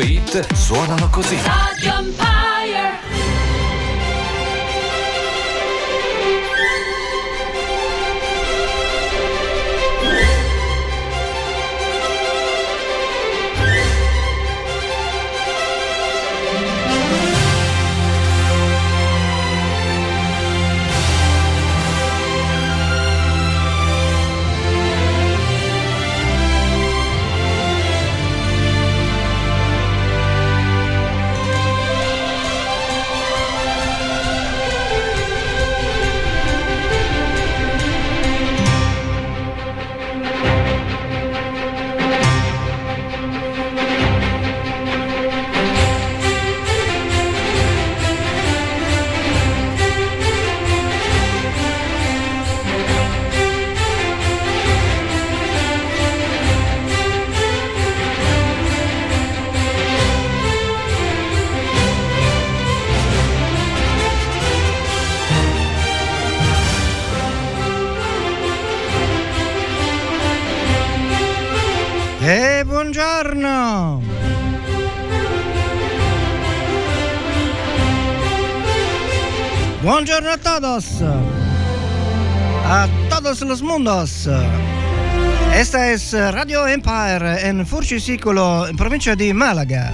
nuove hit suonano così. Buongiorno a todos! A todos los mundos! Esta es Radio Empire en Furcisicolo, in provincia di Malaga.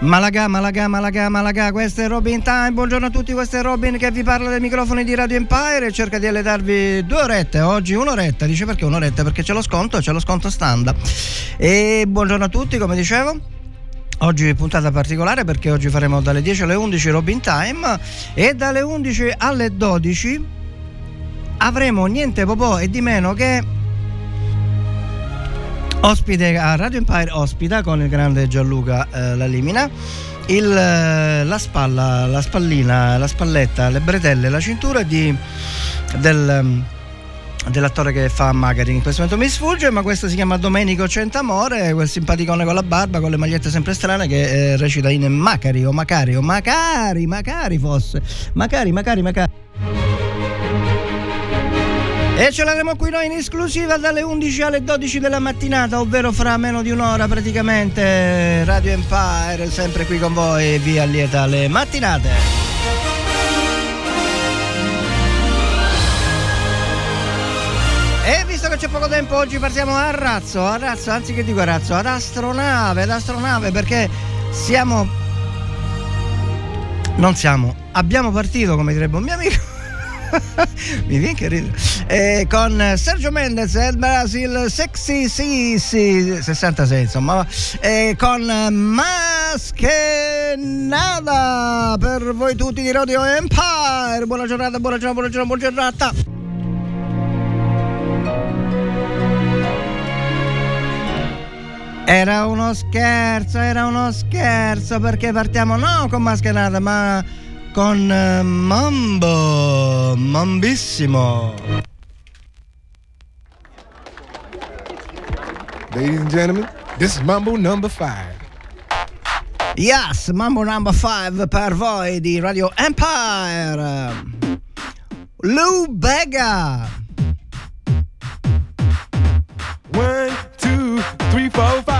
Malaga, Malaga, Malaga, Malaga, questo è Robin Time, buongiorno a tutti, questo è Robin che vi parla dai microfoni di Radio Empire e cerca di alletarvi due orette, oggi un'oretta, dice perché un'oretta? Perché c'è lo sconto, c'è lo sconto standard. E buongiorno a tutti, come dicevo. Oggi puntata particolare perché oggi faremo dalle 10 alle 11 Robin Time e dalle 11 alle 12 avremo niente popò e di meno che ospite a Radio Empire ospita con il grande Gianluca eh, Lalimina il, eh, la spalla, la spallina, la spalletta, le bretelle, la cintura di, del, dell'attore che fa Magari in questo momento mi sfugge ma questo si chiama Domenico Centamore quel simpaticone con la barba con le magliette sempre strane che eh, recita in Macari o Macari o Macari Macari fosse Macari Macari Macari e ce l'avremo qui noi in esclusiva dalle 11 alle 12 della mattinata, ovvero fra meno di un'ora praticamente. Radio Empire, sempre qui con voi, vi allieta le mattinate. C'è poco tempo, oggi partiamo a razzo, a razzo, anzi che dico a razzo, ad astronave, ad astronave, perché siamo... Non siamo, abbiamo partito, come direbbe un mio amico. Mi viene che ridere. Eh, con Sergio Mendes e il Brasil Sexy sì, sì, 66 insomma. Eh, con Maschenada per voi tutti di Radio Empire. Buona giornata, buona giornata, buona giornata, buona giornata. Era uno scherzo, era uno scherzo perché partiamo non con Maschenada ma con eh, Mambo, Mambissimo. Ladies and gentlemen, this is Mambo number five. Yes, Mambo number 5 per voi di Radio Empire. Lou Bega. One, two, three, four, five.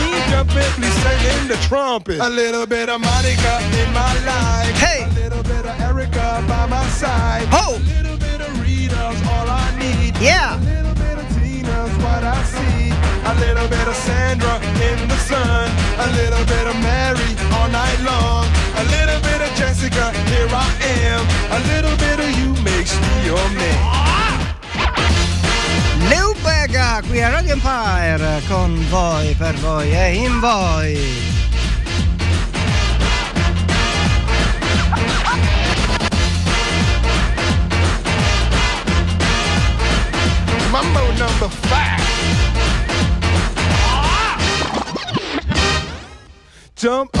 jump in, please sing in the trumpet. A little bit of Monica in my life. Hey. A little bit of Erica by my side. Oh. A little bit of Rita's all I need. Yeah. A little bit of Tina's what I see. A little bit of Sandra in the sun. A little bit of Mary all night long. A little bit of Jessica, here I am. A little con voi, per voi e in voi. Mambo number five. Jump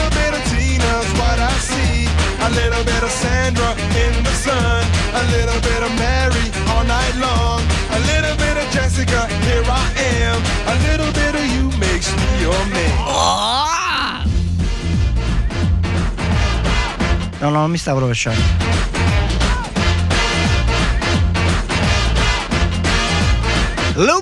A little bit of Sandra in the sun. A little bit of Mary all night long. A little bit of Jessica, here I am. A little bit of you makes me your man. No, no, non mi stavo rovesciando. Lou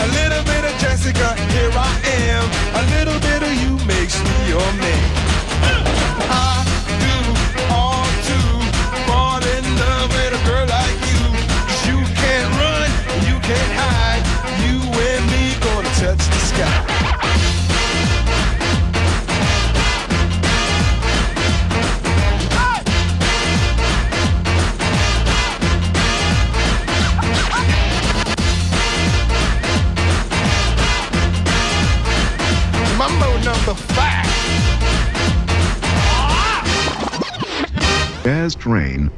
A little bit of Jessica, here I am. A little bit of you makes me your man. I do in love with a girl like you can't run, you can't hide. You and me gonna touch the sky. Jazz Train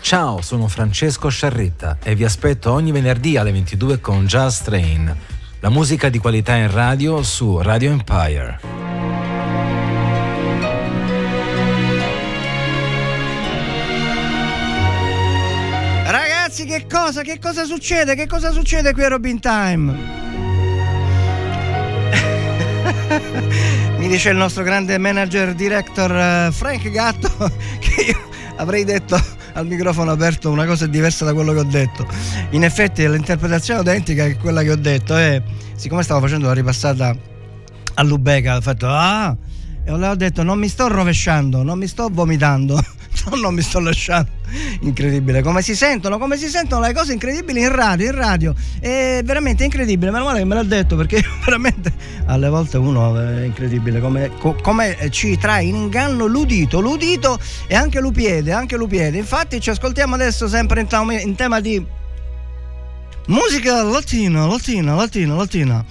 Ciao, sono Francesco Sciarretta e vi aspetto ogni venerdì alle 22 con Jazz Train, la musica di qualità in radio su Radio Empire. Ragazzi, che cosa? Che cosa succede? Che cosa succede qui a Robin Time? Mi dice il nostro grande manager director eh, Frank Gatto che io avrei detto al microfono aperto una cosa diversa da quello che ho detto. In effetti l'interpretazione identica è quella che ho detto e siccome stavo facendo la ripassata a Lubega, ho fatto ah! E ho detto non mi sto rovesciando, non mi sto vomitando, no, mi sto lasciando. Incredibile, come si sentono, come si sentono le cose incredibili in radio, in radio. È veramente incredibile, meno male che me l'ha detto perché veramente alle volte uno è incredibile come, co- come ci trae in inganno l'udito, l'udito e anche l'upiede, anche l'upiede. Infatti ci ascoltiamo adesso sempre in, tam- in tema di musica latina, latina, latina, latina.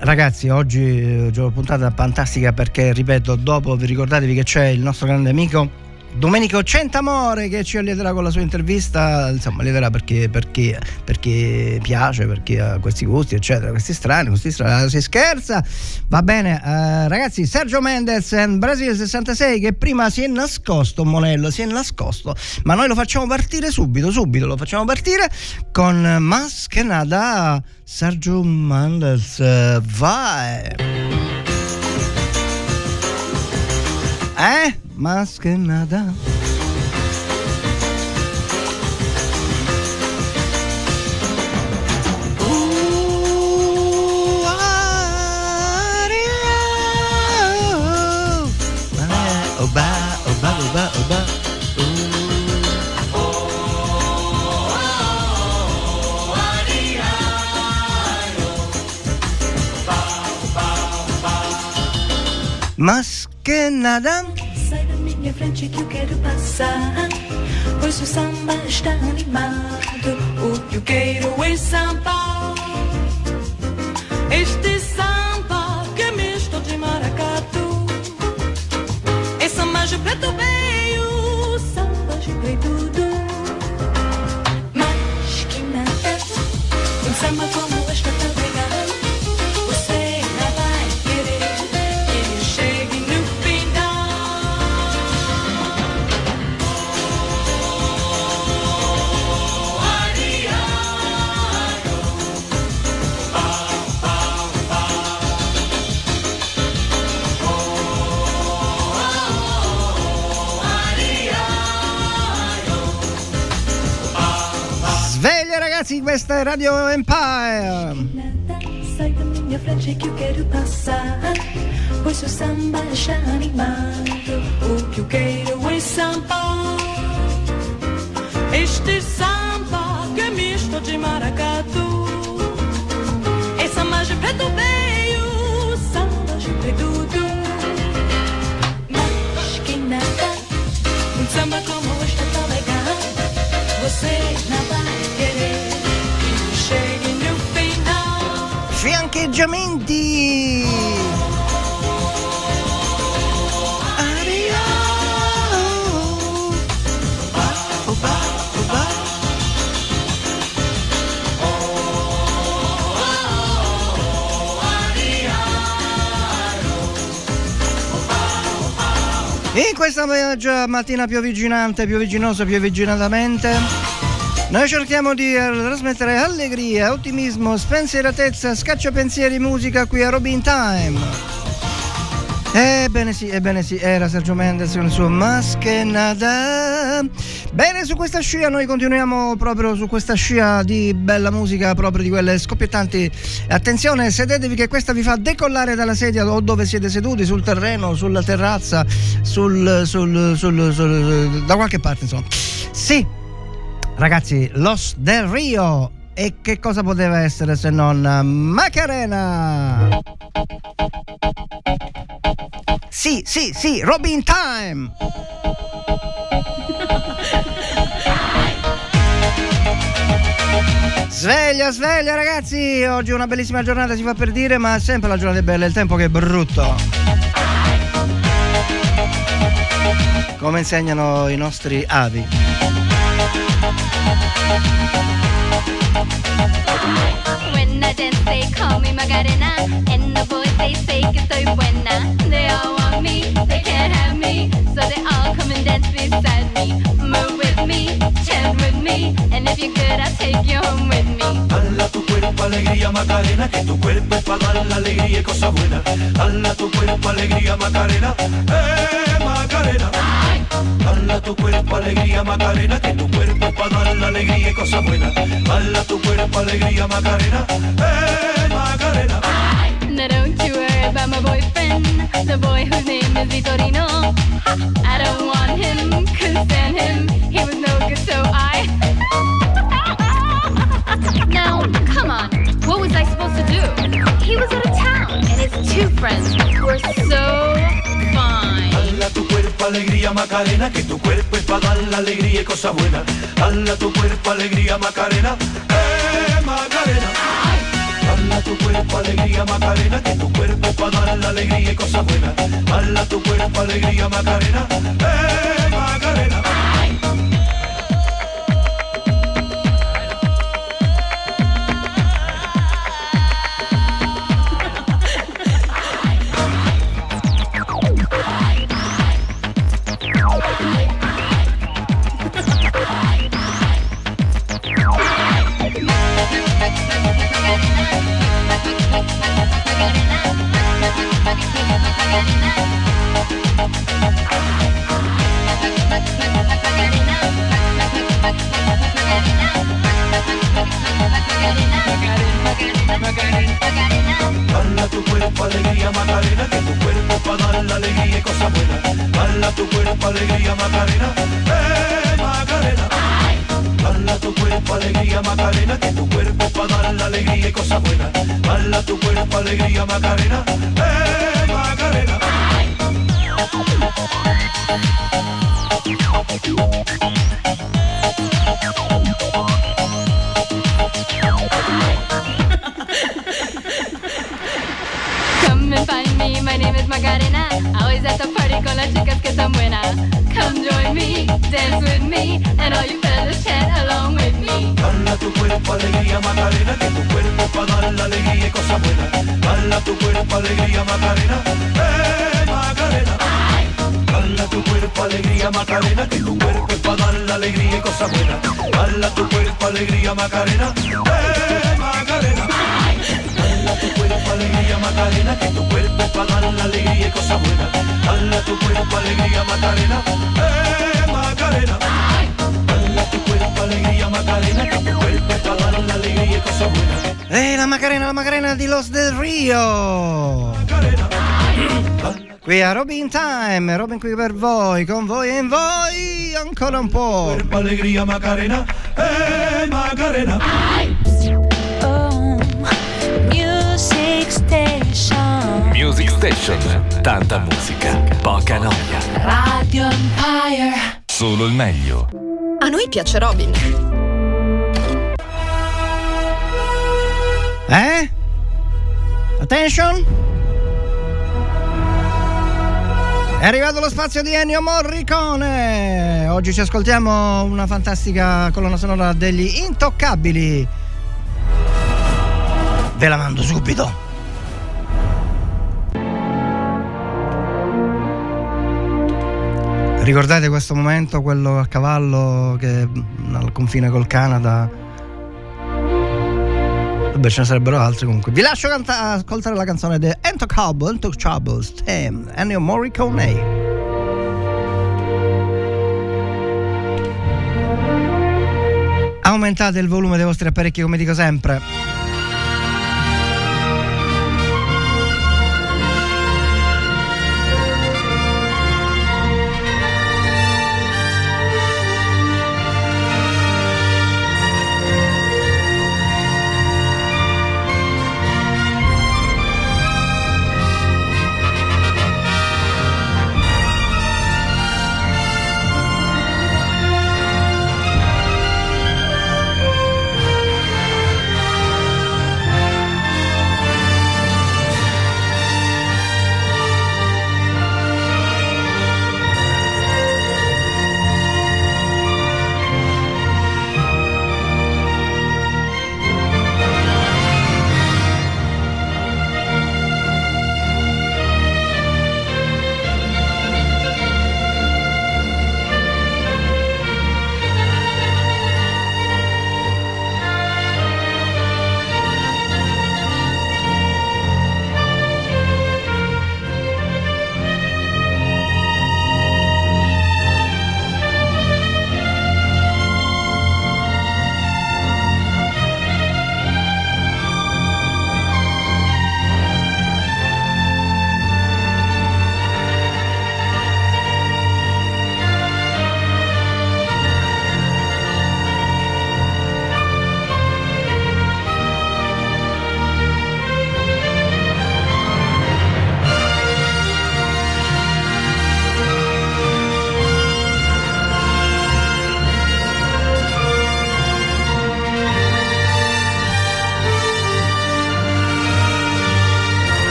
Ragazzi, oggi eh, c'è una puntata fantastica perché, ripeto, dopo vi ricordatevi che c'è il nostro grande amico Domenico Centamore che ci allieterà con la sua intervista, insomma, allieterà perché, perché, perché piace, perché ha questi gusti, eccetera, questi strani, questi strani, si scherza. Va bene, eh, ragazzi, Sergio Mendes in Brasile 66 che prima si è nascosto, Monello, si è nascosto, ma noi lo facciamo partire subito, subito, lo facciamo partire con Mas nada, Sergio Mendes, eh, vai! É? Mas que nada. Mas que nada. Sai da minha frente que eu quero passar. Pois o samba está animado. O que eu quero é samba. Este samba que é misto de maracatu. É samba de preto veio, questa è Radio Empire. Fiancheggiamenti. In questa mattina piovigginante, piovigginosa, piovigginatamente, noi cerchiamo di eh, trasmettere allegria, ottimismo, spensieratezza, scacciapensieri, musica qui a Robin Time. Ebbene sì, ebbene sì, era Sergio Mendes con il suo Maskenada. Bene, su questa scia noi continuiamo proprio su questa scia di bella musica, proprio di quelle scoppiettanti. Attenzione, sedetevi che questa vi fa decollare dalla sedia o dove siete seduti, sul terreno, sulla terrazza, sul, sul, sul da qualche parte insomma. Sì, Ragazzi, Los del Rio. E che cosa poteva essere se non Macarena? Sì, sì, sì, Robin Time! Sveglia, sveglia ragazzi! Oggi è una bellissima giornata, si fa per dire, ma sempre la giornata è bella, il tempo che è brutto. Come insegnano i nostri avi. When I dance, they call me and the boys they say que buena. They all want me, they can't have me, so they all come and dance beside me. Move with me, with me, and if you're good, I'll take you home with me. Dala tu cuerpo alegría Macarena, que tu cuerpo es para dar la alegría tu cuerpo alegría Macarena, eh. Dala tu cuerpo alegría Macarena, que tu cuerpo para dar la alegría y. Dala tu cuerpo alegría Macarena, eh Macarena. Now don't you worry about my boyfriend, the boy whose name is Vitorino. I don't want him, couldn't stand him, he was no good, so I. now, come on, what was I supposed to do? He was out of town, and his two friends alegría Macarena, que tu cuerpo es para dar la alegría y cosas buenas. Dala tu cuerpo alegría Macarena, eh Macarena. Dala tu cuerpo alegría Macarena, que tu cuerpo es para dar la alegría y cosas buenas. Dala tu cuerpo alegría Macarena, eh Macarena. Cuerpo alegría Macarena, que tu cuerpo para dar la alegría y cosas buenas. Dala tu cuerpo alegría Macarena, eh Macarena. Dala tu cuerpo alegría Macarena, que tu cuerpo para dar la alegría y cosas buenas. Dala tu cuerpo alegría Macarena, eh Macarena. Come Macarena. Always at the party con las chicas que están buenas. Come join me, dance with me, and all you fellas chant along with me. Dala tu cuerpo alegría Macarena, que tu cuerpo para dar la alegría y cosas buenas. Dala tu cuerpo alegría Macarena, eh Macarena. Dala tu cuerpo alegría Macarena, que tu cuerpo es para dar la alegría y cosas buenas. Dala tu cuerpo alegría Macarena, eh Macarena. Tu cuerpo alegría Macarena, que tu cuerpo para dar la alegría y cosas buenas. Dala tu cuerpo alegría Macarena, eh Macarena. Dala tu cuerpo alegría Macarena, que tu cuerpo para dar Macarena, la Macarena di Los del Rio. Qui a Robin Time, Robin qui per voi, con voi e in voi ancora un po'. Cuerpo, alegría, Macarena, eh, Macarena. Oh, station. Tanta musica, poca noia. Radio Empire. Solo il meglio. A noi piace Robin. Eh? Attention! È arrivato lo spazio di Ennio Morricone! Oggi ci ascoltiamo una fantastica colonna sonora degli intoccabili. Ve la mando subito. Ricordate questo momento, quello a cavallo che mm, al confine col Canada? Vabbè, ce ne sarebbero altri comunque. Vi lascio canta- ascoltare la canzone di Intouchable, Intouchable, Stem, Ennio Morricone. Aumentate il volume dei vostri apparecchi come dico sempre.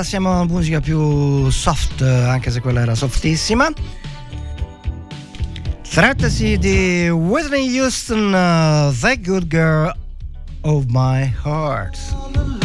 Passiamo a musica più soft, anche se quella era softissima. Trattasi di Whitney Houston, uh, The Good Girl of My Heart.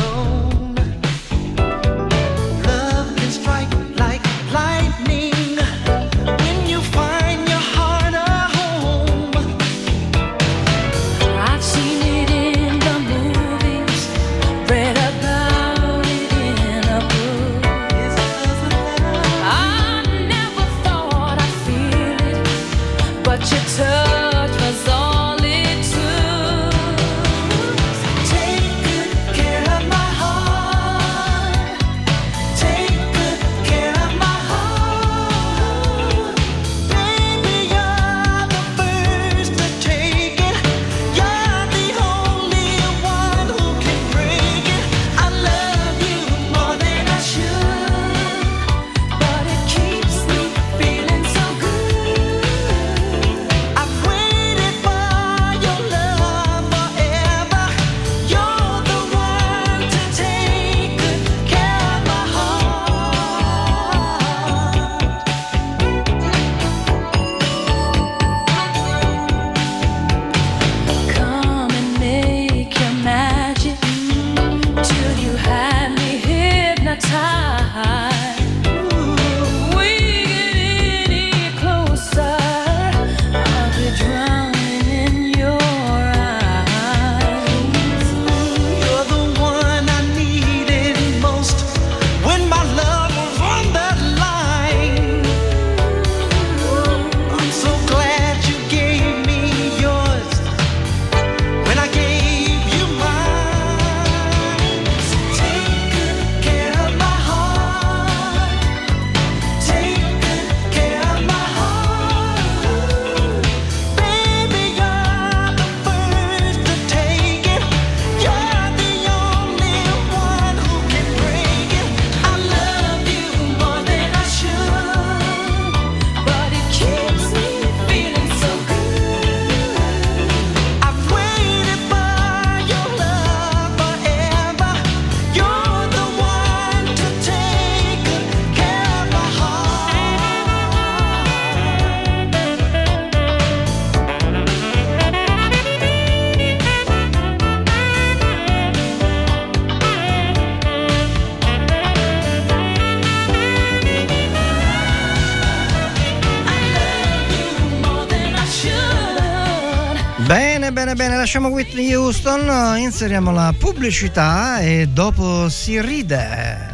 Lasciamo Whitney Houston, inseriamo la pubblicità e dopo si ride.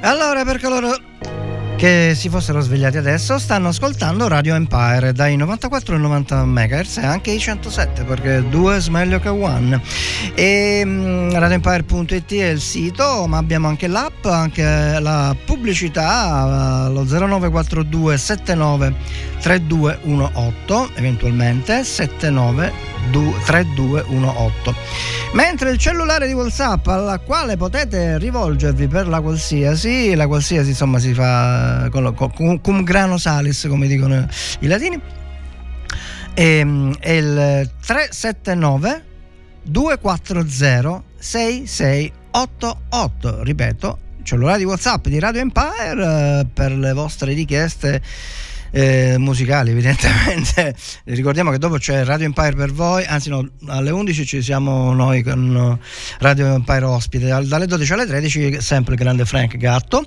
Allora, per coloro che si fossero svegliati adesso, stanno ascoltando Radio Empire dai 94 ai 90 MHz e anche i 107 perché due è meglio che one. E mm, radioempire.it è il sito, ma abbiamo anche l'app, anche la pubblicità, eh, lo 0942 79 3218 eventualmente 79 3218 mentre il cellulare di whatsapp alla quale potete rivolgervi per la qualsiasi la qualsiasi insomma si fa con, con- cum grano salis come dicono i latini Ehm, è il 379 240 6688 ripeto cellulare di whatsapp di Radio Empire eh, per le vostre richieste eh, musicali evidentemente. Ricordiamo che dopo c'è Radio Empire per voi anzi no alle 11 ci siamo noi con eh, Radio Empire ospite. Dal- dalle 12 alle 13 sempre il grande Frank Gatto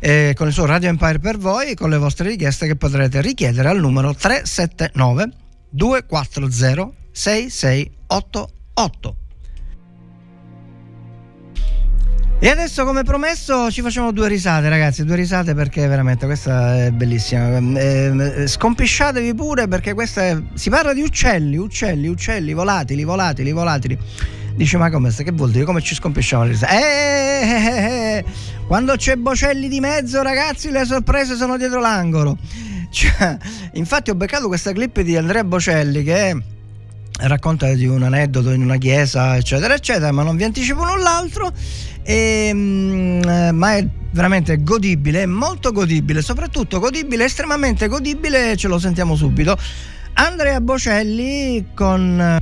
eh, con il suo Radio Empire per voi con le vostre richieste che potrete richiedere al numero 379 240 6688 E adesso come promesso ci facciamo due risate ragazzi, due risate perché veramente questa è bellissima. Eh, scompisciatevi pure perché questa è... si parla di uccelli, uccelli, uccelli, volatili, volatili, volatili. Dice ma come che vuol dire? Come ci scompisciamo le risate? Eh, eh, eh, eh, quando c'è Bocelli di mezzo ragazzi le sorprese sono dietro l'angolo. Cioè, infatti ho beccato questa clip di Andrea Bocelli che racconta di un aneddoto in una chiesa, eccetera, eccetera, ma non vi anticipo null'altro. E, mm, eh, ma è veramente godibile, molto godibile, soprattutto godibile, estremamente godibile, ce lo sentiamo subito. Andrea Bocelli con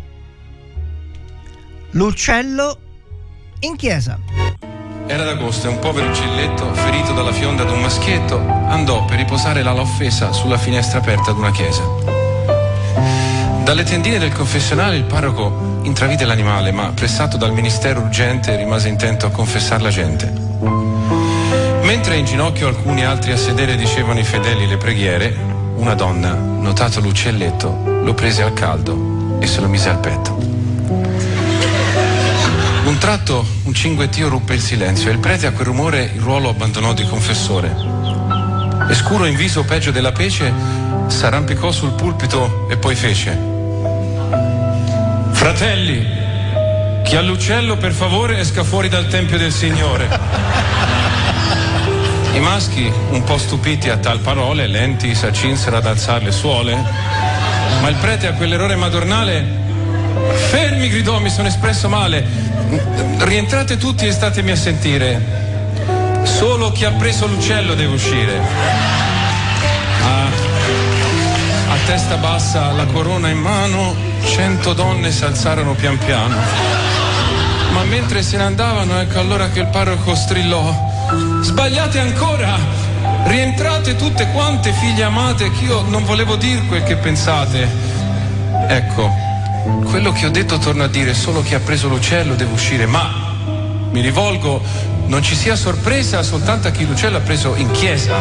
l'uccello in chiesa. Era d'agosto e un povero uccelletto, ferito dalla fionda d'un maschietto, andò per riposare l'ala offesa sulla finestra aperta d'una chiesa. Dalle tendine del confessionale il parroco intravide l'animale, ma pressato dal ministero urgente rimase intento a confessar la gente. Mentre in ginocchio alcuni altri a sedere dicevano i fedeli le preghiere, una donna, notato l'uccelletto, lo prese al caldo e se lo mise al petto. Un tratto un cinguettio ruppe il silenzio e il prete a quel rumore il ruolo abbandonò di confessore. E scuro in viso peggio della pece s'arrampicò sul pulpito e poi fece. Fratelli, chi ha l'uccello per favore esca fuori dal tempio del Signore. I maschi, un po' stupiti a tal parole, lenti s'accinsero ad alzare le suole, ma il prete a quell'errore madornale Fermi, gridò, mi sono espresso male. Rientrate tutti e statemi a sentire. Solo chi ha preso l'uccello deve uscire. A, a testa bassa, la corona in mano, cento donne si alzarono pian piano. Ma mentre se ne andavano, ecco allora che il parroco strillò. Sbagliate ancora! Rientrate tutte quante figlie amate, che io non volevo dir quel che pensate. Ecco, quello che ho detto torno a dire, solo chi ha preso l'uccello deve uscire, ma mi rivolgo, non ci sia sorpresa soltanto a chi l'uccello ha preso in chiesa.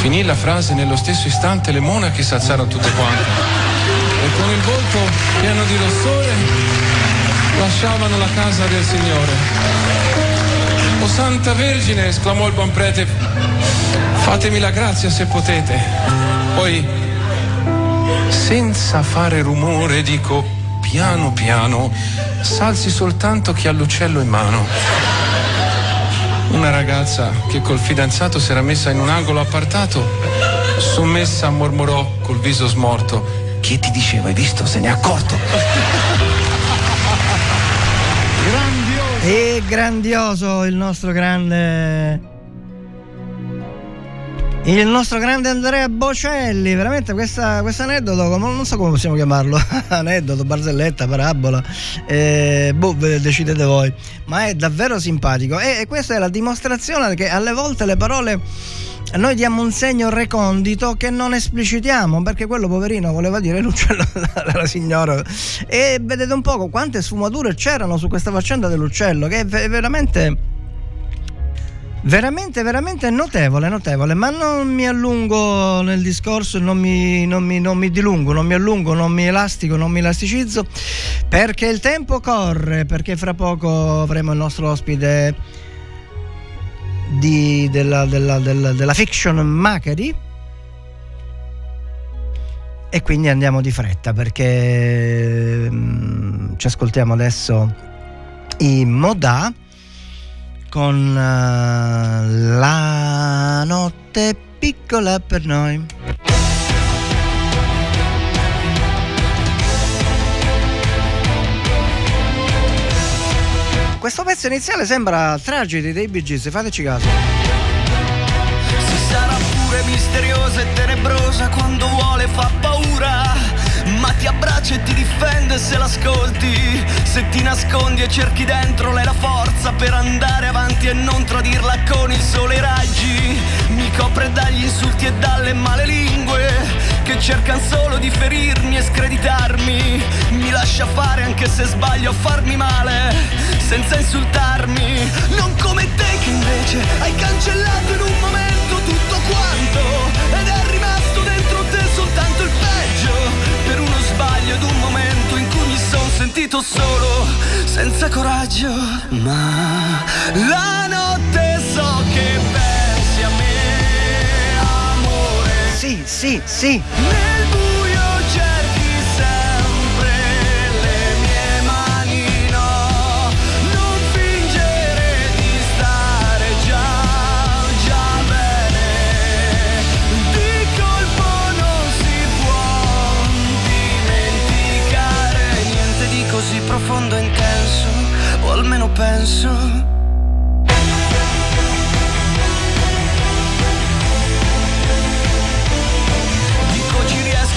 Finì la frase nello stesso istante le monache si alzarono tutte quante e con il volto pieno di rossore lasciavano la casa del Signore. O Santa Vergine, esclamò il buon prete, fatemi la grazia se potete. Poi senza fare rumore dico piano piano, salsi soltanto chi ha l'uccello in mano. Una ragazza che col fidanzato si era messa in un angolo appartato, sommessa mormorò col viso smorto. Chi ti diceva, hai visto, se ne è accorto. E grandioso il nostro grande. Il nostro grande Andrea Bocelli, veramente questo aneddoto, non so come possiamo chiamarlo, aneddoto, barzelletta, parabola, eh, boh, decidete voi, ma è davvero simpatico. E, e questa è la dimostrazione che alle volte le parole noi diamo un segno recondito che non esplicitiamo perché quello poverino voleva dire l'uccello della signora. E vedete un poco quante sfumature c'erano su questa faccenda dell'uccello che è ve- veramente Veramente, veramente notevole, notevole, ma non mi allungo nel discorso, non mi, non mi- non mi dilungo, non mi allungo, non mi elastico, non mi elasticizzo, perché il tempo corre, perché fra poco avremo il nostro ospite di- della, della- della- della fiction Macari e quindi andiamo di fretta perché mm, ci ascoltiamo adesso i Modà con eh, La notte piccola per noi. Questo pezzo iniziale sembra tragedy dei Bee Gees, fateci caso. Si sarà pure misteriosa e tenebrosa quando vuole fa paura. Ma ti abbraccia e ti difende se l'ascolti. Se ti nascondi e cerchi dentro lei la forza per andare avanti e non tradirla con il sole e i raggi. Mi copre dagli insulti e dalle male lingue che cercano solo di ferirmi e screditarmi. Mi lascia fare anche se sbaglio a farmi male, senza insultarmi. Non come te che invece hai cancellato in un momento tutto quanto ed è rimasto dentro te soltanto il peggio. Per uno sbaglio ed un momento in cui mi son sentito solo, senza coraggio. Ma la notte so che a Sì, sì. Nel buio cerchi sempre le mie mani, no, non fingere di stare già, già bene. Di colpo non si può dimenticare niente di così profondo e intenso, o almeno penso.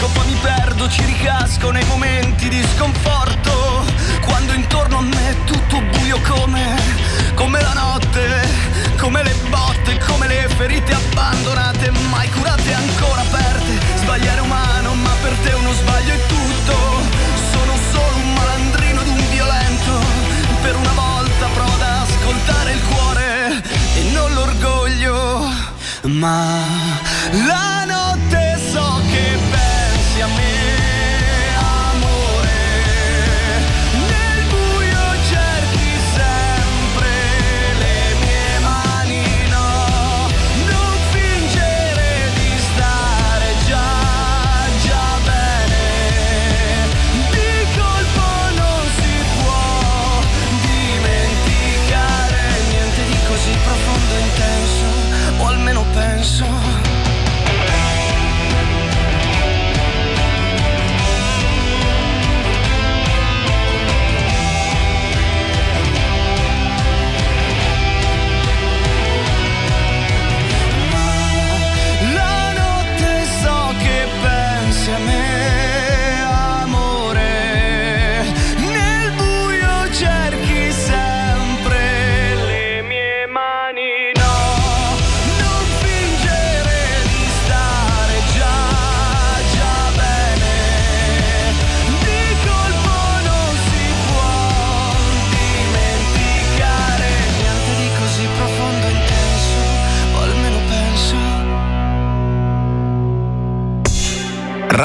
Ci riesco, poi mi perdo, ci ricasco nei momenti di sconforto. Quando intorno a me è tutto buio come, come la notte, come le botte, come le ferite abbandonate, mai curate ancora aperte. Sbagliare umano, ma per te uno sbaglio è tutto. Sono solo un malandrino ed violento. Per una volta provo ad ascoltare il cuore e non l'orgoglio. Ma la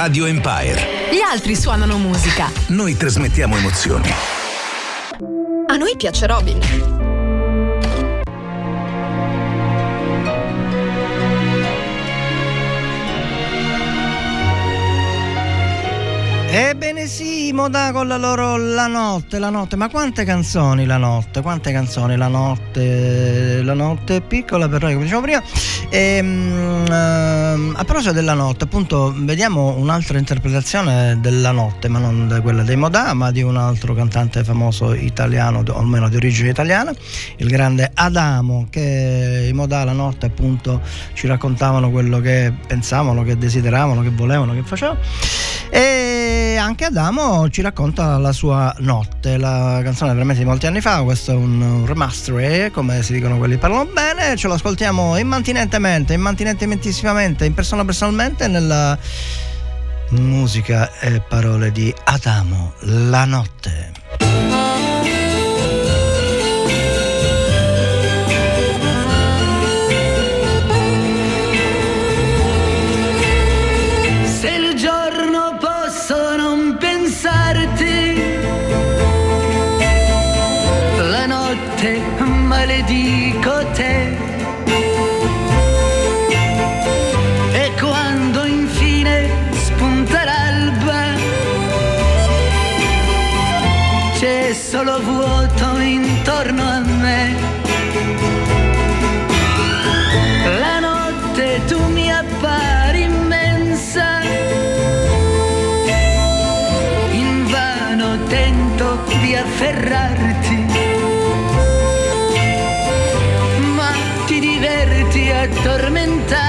Radio Empire. Gli altri suonano musica. Noi trasmettiamo emozioni. A noi piace Robin. Ebbene sì, Moda con la loro La notte, la notte, ma quante canzoni la notte, quante canzoni la notte, la notte è piccola per noi, come diciamo prima. Ehm, ehm, a proposito della notte, appunto, vediamo un'altra interpretazione della notte, ma non da quella dei Modà, ma di un altro cantante famoso italiano, o almeno di origine italiana, il grande Adamo, che i Modà la notte appunto ci raccontavano quello che pensavano, che desideravano, che volevano, che facevano. E anche Adamo ci racconta la sua notte, la canzone veramente di molti anni fa, questo è un remaster, come si dicono quelli che parlano bene, ce lo ascoltiamo immantinentemente, immantinentementissimamente, in persona personalmente nella musica e parole di Adamo, la notte. Afferrarti, ma ti diverti a tormentarmi.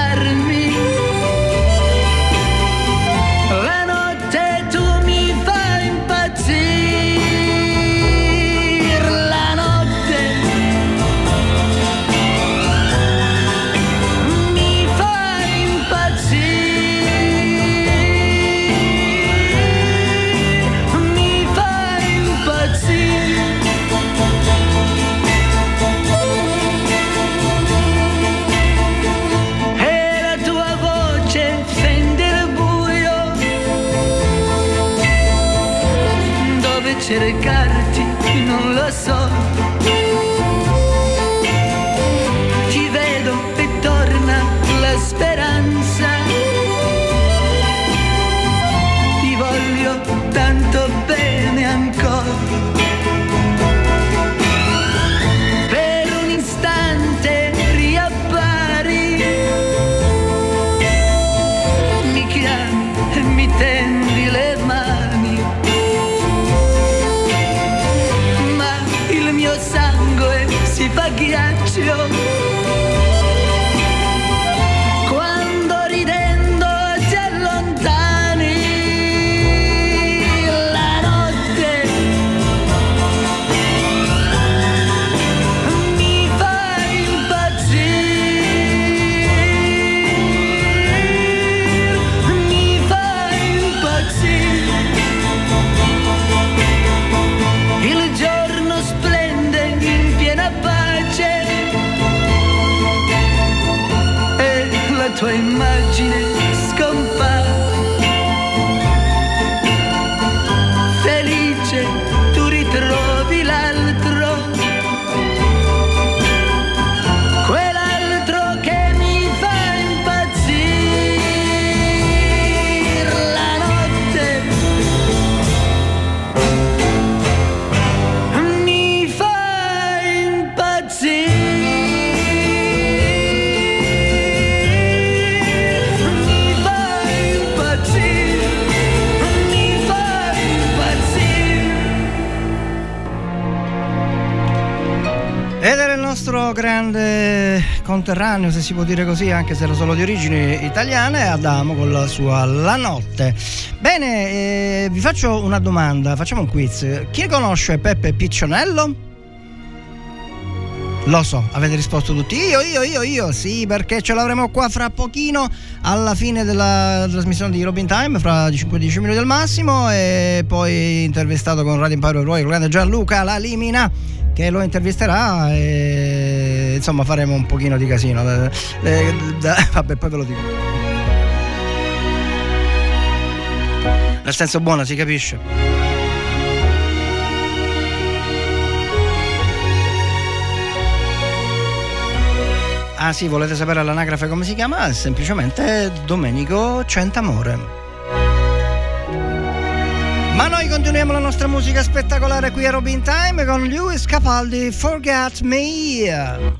Cercarti non lo so. Conterraneo, se si può dire così, anche se era solo di origini italiane, Adamo con la sua La Notte. Bene, eh, vi faccio una domanda, facciamo un quiz. Chi conosce Peppe Piccionello? Lo so, avete risposto tutti. Io, io, io, io, sì, perché ce l'avremo qua fra pochino alla fine della trasmissione di Robin Time, fra 5-10 minuti al massimo, e poi intervistato con Radio Empire Roy, il grande Gianluca La Limina, che lo intervisterà e insomma faremo un pochino di casino. Eh, eh, vabbè, poi ve lo dico. Nel senso buono, si capisce. Ah sì, volete sapere all'anagrafe come si chiama? È semplicemente Domenico Centamore. Ma noi continuiamo la nostra musica spettacolare qui a Robin Time con Lewis Capaldi, Forget Me.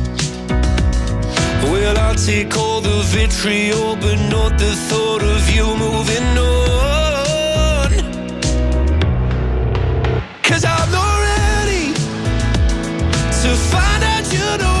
Well, I'll take all the vitriol, but not the thought of you moving on. Cause I'm not ready to find out you know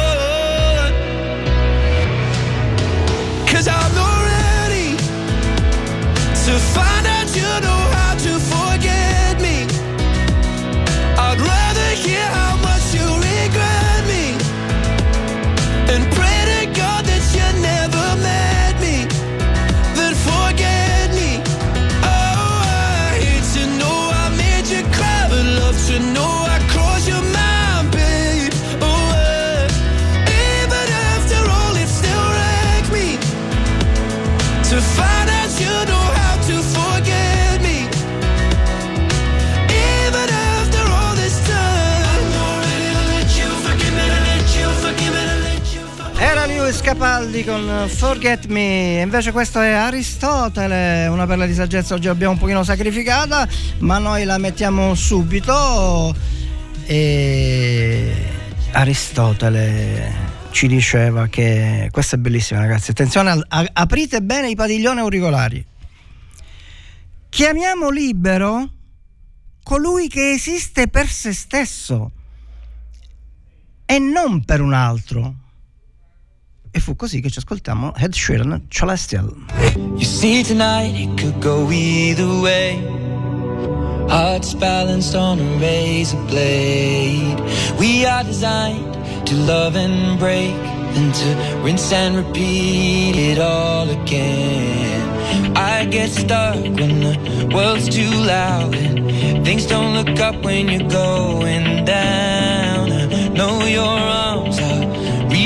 You know Capaldi con Forget Me, invece questo è Aristotele, una perla di saggezza oggi l'abbiamo un pochino sacrificata, ma noi la mettiamo subito e Aristotele ci diceva che questa è bellissima ragazzi, attenzione, a- aprite bene i padiglioni auricolari. Chiamiamo libero colui che esiste per se stesso e non per un altro. E fu così che ci ascoltiamo Ed Sheeran Celestial. You see, tonight it could go either way. Hearts balanced on a razor blade. We are designed to love and break, then to rinse and repeat it all again. I get stuck when the world's too loud and things don't look up when you're going down. I know your arms are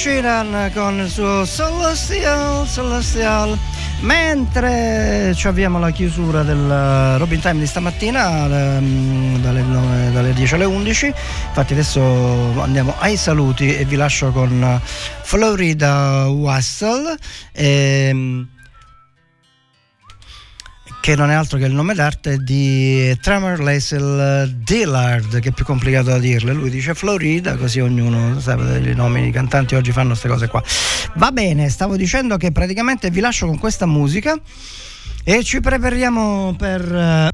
Sheeran con il suo Celestial, Celestial. Mentre ci avviamo alla chiusura del eh, Robin Time di stamattina ehm, dalle, nove- dalle 10 alle 11, infatti adesso andiamo ai saluti e vi lascio con Florida Wassel. ehm, che non è altro che il nome d'arte di Tremor Laisel Dillard, che è più complicato da dirle. Lui dice Florida, così ognuno sa i nomi i cantanti oggi fanno queste cose qua. Va bene, stavo dicendo che praticamente vi lascio con questa musica e ci prepariamo per eh,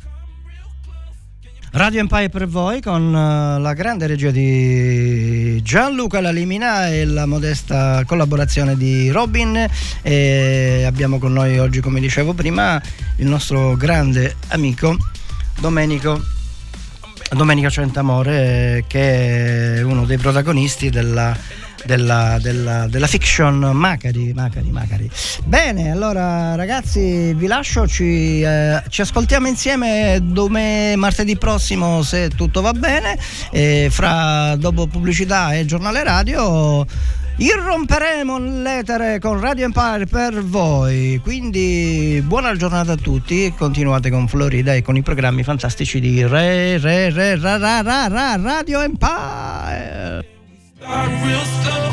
Radio Empire per voi con eh, la grande regia di Gianluca Lalimina e la modesta collaborazione di Robin. E abbiamo con noi oggi come dicevo prima il nostro grande amico Domenico Domenico Centamore eh, che è uno dei protagonisti della, della, della- della fiction Macari, Macari, Macari. Bene, allora ragazzi vi lascio, ci, eh, ci ascoltiamo insieme dome- martedì prossimo se tutto va bene, e fra dopo pubblicità e giornale radio. Irromperemo l'etere con Radio Empire per voi, quindi buona giornata a tutti, continuate con Florida e con i programmi fantastici di Re, Re, Re, Ra, Ra, Ra, Ra, Radio Empire. I will stop.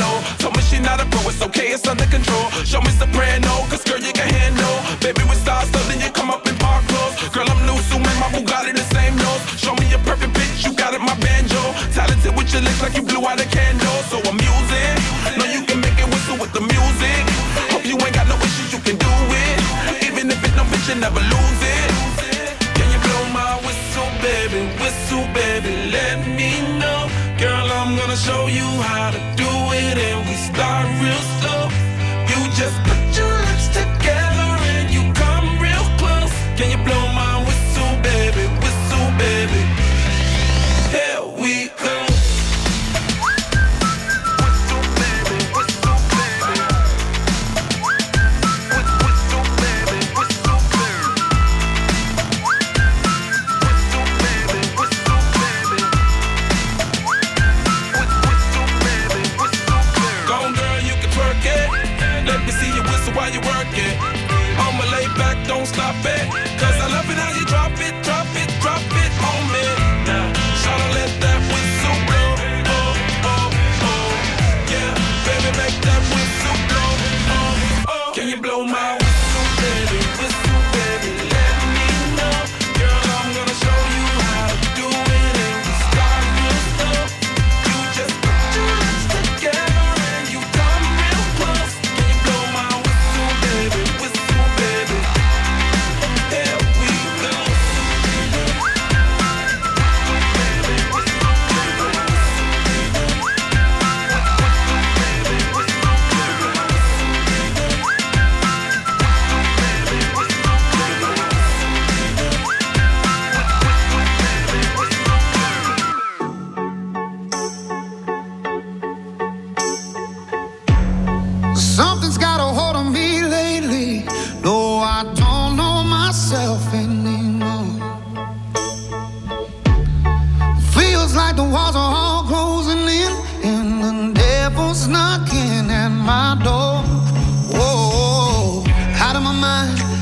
Low. Told me she not a pro, it's okay, it's under control. Show me soprano, cause girl, you can handle. Baby, we start so then you come up in park clothes. Girl, I'm new, so man, my Bugatti the same nose. Show me a perfect pitch, you got it, my banjo. Talented with your lips like you blew out a candle. So I'm using, know you can make it whistle with the music. Hope you ain't got no issues, you can do it. Even if it don't fit, you never lose it. Can you blow my whistle, baby? Whistle, baby, let me know. Girl, I'm gonna show you how to got real